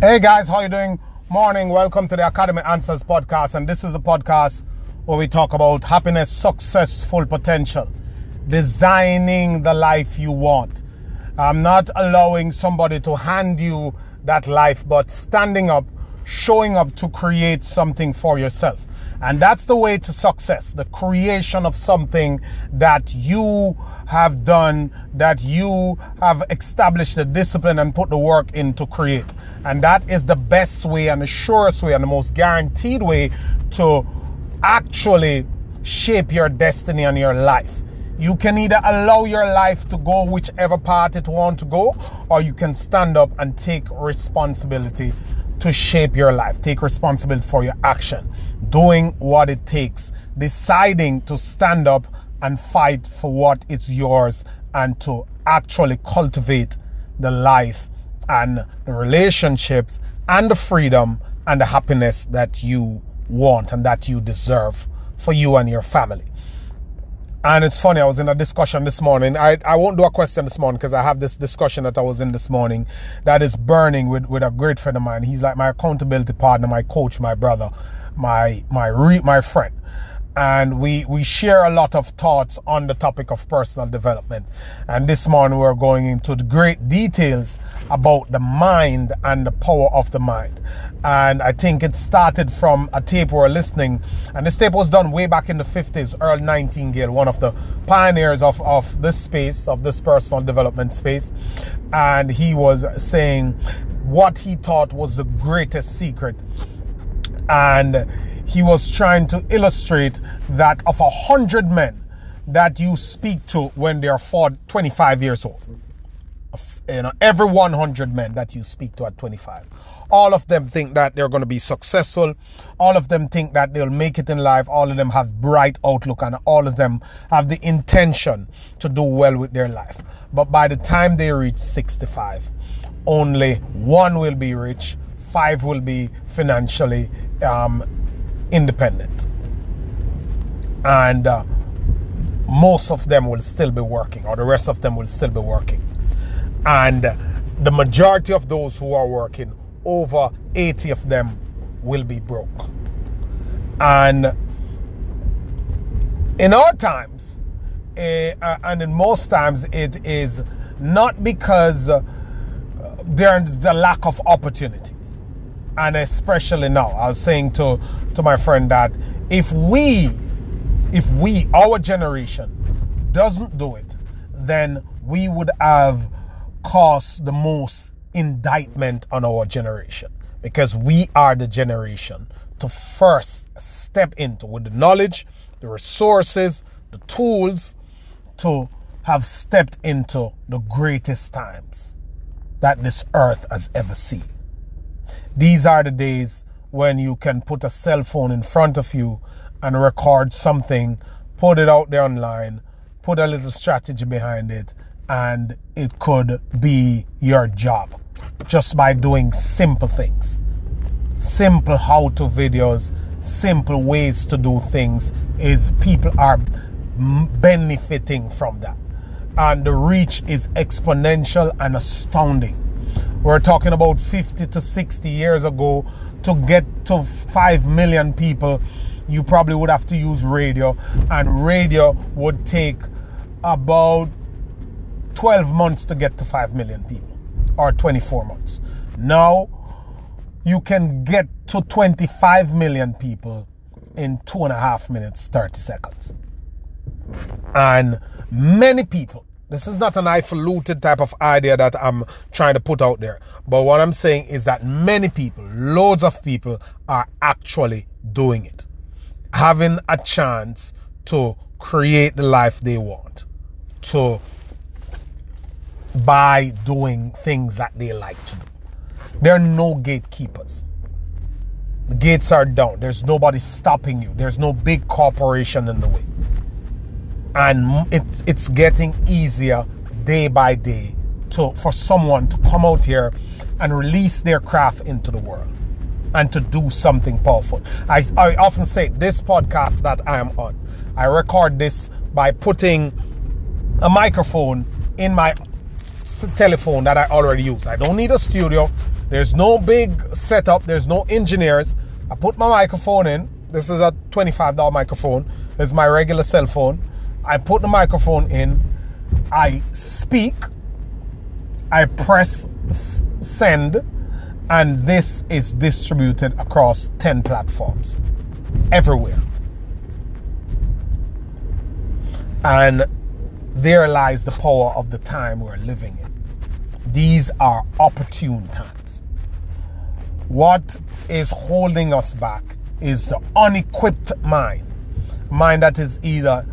Hey guys, how you doing? Morning. Welcome to the Academy Answers podcast, and this is a podcast where we talk about happiness, success, full potential, designing the life you want. I'm not allowing somebody to hand you that life, but standing up, showing up to create something for yourself. And that's the way to success, the creation of something that you have done, that you have established the discipline and put the work in to create. And that is the best way and the surest way and the most guaranteed way to actually shape your destiny and your life. You can either allow your life to go whichever path it wants to go, or you can stand up and take responsibility to shape your life. Take responsibility for your action, doing what it takes, deciding to stand up and fight for what is yours and to actually cultivate the life and the relationships and the freedom and the happiness that you want and that you deserve for you and your family. And it's funny, I was in a discussion this morning. I, I won't do a question this morning because I have this discussion that I was in this morning that is burning with, with a great friend of mine. He's like my accountability partner, my coach, my brother, my my re, my friend and we we share a lot of thoughts on the topic of personal development. And this morning we're going into the great details about the mind and the power of the mind. And i think it started from a tape we were listening and this tape was done way back in the 50s earl nightingale one of the pioneers of, of this space of this personal development space. And he was saying what he thought was the greatest secret. And he was trying to illustrate that of a hundred men that you speak to when they are 25 years old, you know, every 100 men that you speak to at 25, all of them think that they're going to be successful. All of them think that they'll make it in life. All of them have bright outlook and all of them have the intention to do well with their life. But by the time they reach 65, only one will be rich, five will be financially um, independent. And uh, most of them will still be working, or the rest of them will still be working. And the majority of those who are working, over 80 of them will be broke. And in our times, uh, and in most times, it is not because uh, there's the lack of opportunity and especially now i was saying to to my friend that if we if we our generation doesn't do it then we would have caused the most indictment on our generation. Because we are the generation to first step into with the knowledge the resources the tools to have stepped into the greatest times that this earth has ever seen these are the days when you can put a cell phone in front of you and record something, put it out there online, put a little strategy behind it, and it could be your job just by doing simple things. Simple how to videos, simple ways to do things is people are benefiting from that. And the reach is exponential and astounding. We're talking about 50 to 60 years ago to get to 5 million people. You probably would have to use radio, and radio would take about 12 months to get to 5 million people or 24 months. Now, you can get to 25 million people in two and a half minutes, 30 seconds. And many people this is not an highfalutin type of idea that I'm trying to put out there. But what I'm saying is that many people, loads of people, are actually doing it. Having a chance to create the life they want. To by doing things that they like to do. There are no gatekeepers. The gates are down. There's nobody stopping you. There's no big corporation in the way and it, it's getting easier day by day to for someone to come out here and release their craft into the world and to do something powerful. I, I often say this podcast that I am on, I record this by putting a microphone in my telephone that I already use. I don't need a studio. There's no big setup, there's no engineers. I put my microphone in. This is a $25 microphone. It's my regular cell phone. I put the microphone in. I speak. I press send. And this is distributed across 10 platforms everywhere. And there lies the power of the time we're living in. These are opportune times. What is holding us back is the unequipped mind. Mind that is either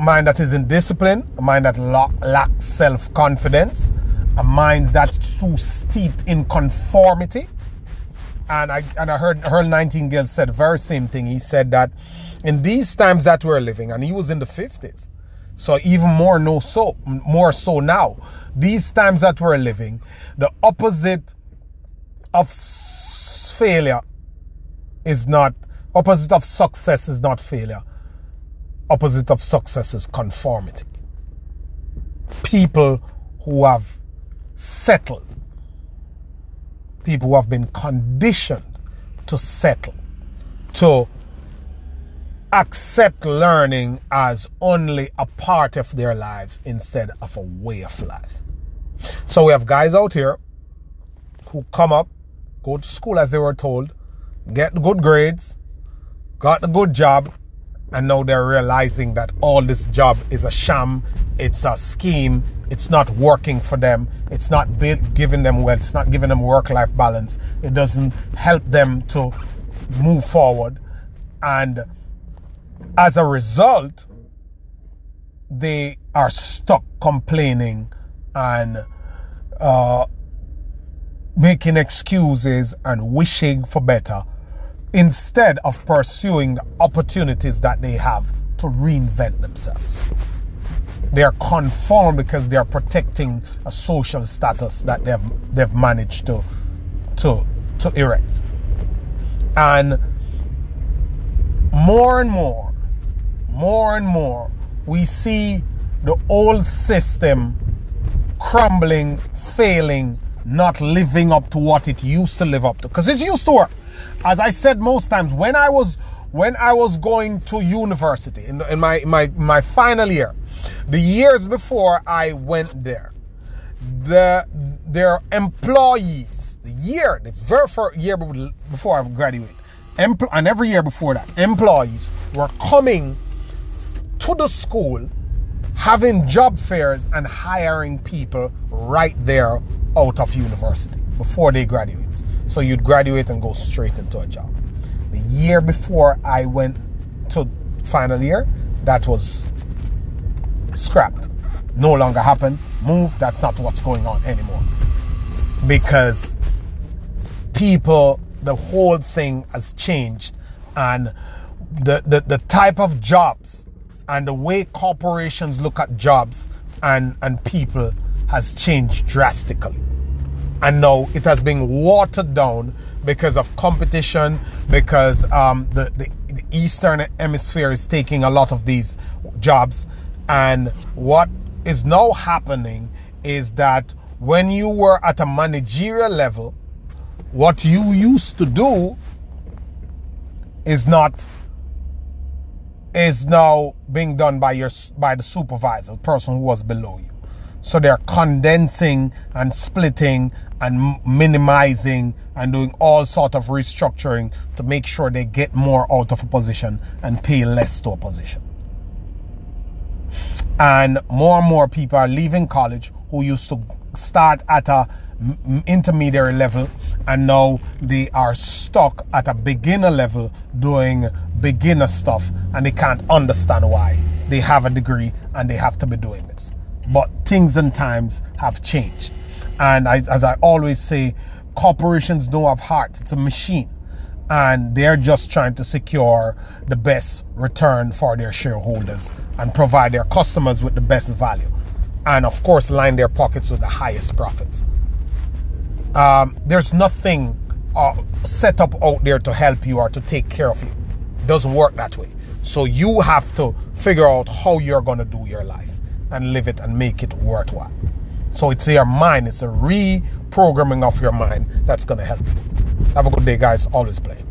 mind that is indisciplined, a mind that lacks self-confidence, a mind that's too steeped in conformity. And I and I heard Earl Nightingale said the very same thing. He said that in these times that we're living, and he was in the 50s, so even more no so more so now. These times that we're living, the opposite of failure is not opposite of success is not failure. Opposite of success is conformity. People who have settled, people who have been conditioned to settle, to accept learning as only a part of their lives instead of a way of life. So we have guys out here who come up, go to school as they were told, get good grades, got a good job, and now they're realizing that all this job is a sham, it's a scheme, it's not working for them, it's not giving them wealth, it's not giving them work life balance, it doesn't help them to move forward. And as a result, they are stuck complaining and uh, making excuses and wishing for better instead of pursuing the opportunities that they have to reinvent themselves. They are conformed because they are protecting a social status that they've they've managed to to to erect. And more and more more and more, we see the old system crumbling, failing, not living up to what it used to live up to. Because it used to work. As I said most times, when I was when I was going to university in, in my, my my final year, the years before I went there, the their employees, the year, the very first year before I graduated, and every year before that, employees were coming to the school, having job fairs and hiring people right there out of university before they graduate. So you'd graduate and go straight into a job. The year before I went to final year, that was scrapped. No longer happened. Move. That's not what's going on anymore. Because people, the whole thing has changed and the, the, the type of jobs and the way corporations look at jobs and, and people has changed drastically. And now it has been watered down because of competition, because um, the, the, the Eastern Hemisphere is taking a lot of these jobs. And what is now happening is that when you were at a managerial level, what you used to do is not is now being done by your by the supervisor, the person who was below you. So they're condensing and splitting and minimizing and doing all sort of restructuring to make sure they get more out of a position and pay less to a position. And more and more people are leaving college who used to start at a intermediary level and now they are stuck at a beginner level doing beginner stuff and they can't understand why they have a degree and they have to be doing this but things and times have changed. And I, as i always say corporations don't have heart it's a machine. And they're just trying to secure the best return for their shareholders and provide their customers with the best value. And of course line their pockets with the highest profits. Um, there's nothing uh, set up out there to help you or to take care of you. It doesn't work that way. So you have to figure out how you're going to do your life and live it and make it worthwhile. So it's your mind, it's a reprogramming of your mind that's going to help you. Have a good day, guys. Always play.